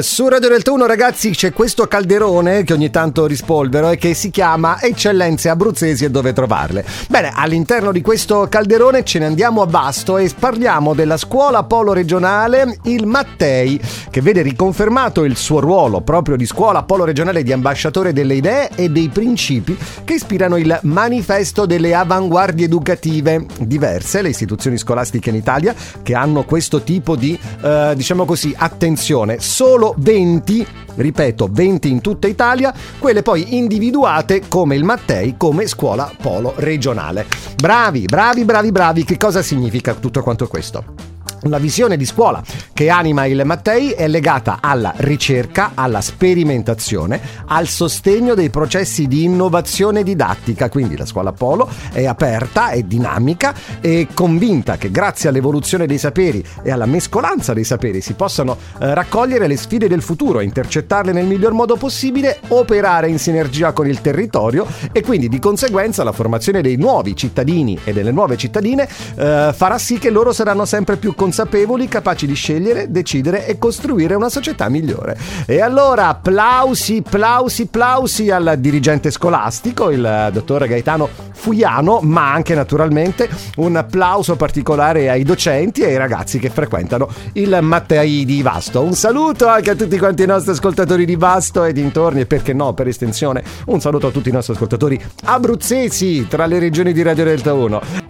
Su Radio Delta 1 ragazzi c'è questo calderone che ogni tanto rispolvero e che si chiama Eccellenze Abruzzesi e dove trovarle. Bene, all'interno di questo calderone ce ne andiamo a Basto e parliamo della scuola polo regionale Il Mattei che vede riconfermato il suo ruolo proprio di scuola polo regionale di ambasciatore delle idee e dei principi che ispirano il manifesto delle avanguardie educative. Diverse le istituzioni scolastiche in Italia che hanno questo tipo di, eh, diciamo così, attenzione. Solo 20, ripeto 20 in tutta Italia, quelle poi individuate come il Mattei come scuola polo regionale. Bravi, bravi, bravi, bravi, che cosa significa tutto quanto questo? La visione di scuola che anima il Mattei è legata alla ricerca, alla sperimentazione, al sostegno dei processi di innovazione didattica. Quindi la scuola Polo è aperta, è dinamica e convinta che grazie all'evoluzione dei saperi e alla mescolanza dei saperi si possano eh, raccogliere le sfide del futuro, intercettarle nel miglior modo possibile, operare in sinergia con il territorio e quindi di conseguenza la formazione dei nuovi cittadini e delle nuove cittadine eh, farà sì che loro saranno sempre più consapevoli consapevoli, capaci di scegliere, decidere e costruire una società migliore. E allora, plausi, plausi, plausi al dirigente scolastico, il dottor Gaetano Fuiano, ma anche naturalmente un applauso particolare ai docenti e ai ragazzi che frequentano il Mattei di Vasto. Un saluto anche a tutti quanti i nostri ascoltatori di Vasto e dintorni e perché no, per estensione, un saluto a tutti i nostri ascoltatori abruzzesi tra le regioni di Radio Delta 1.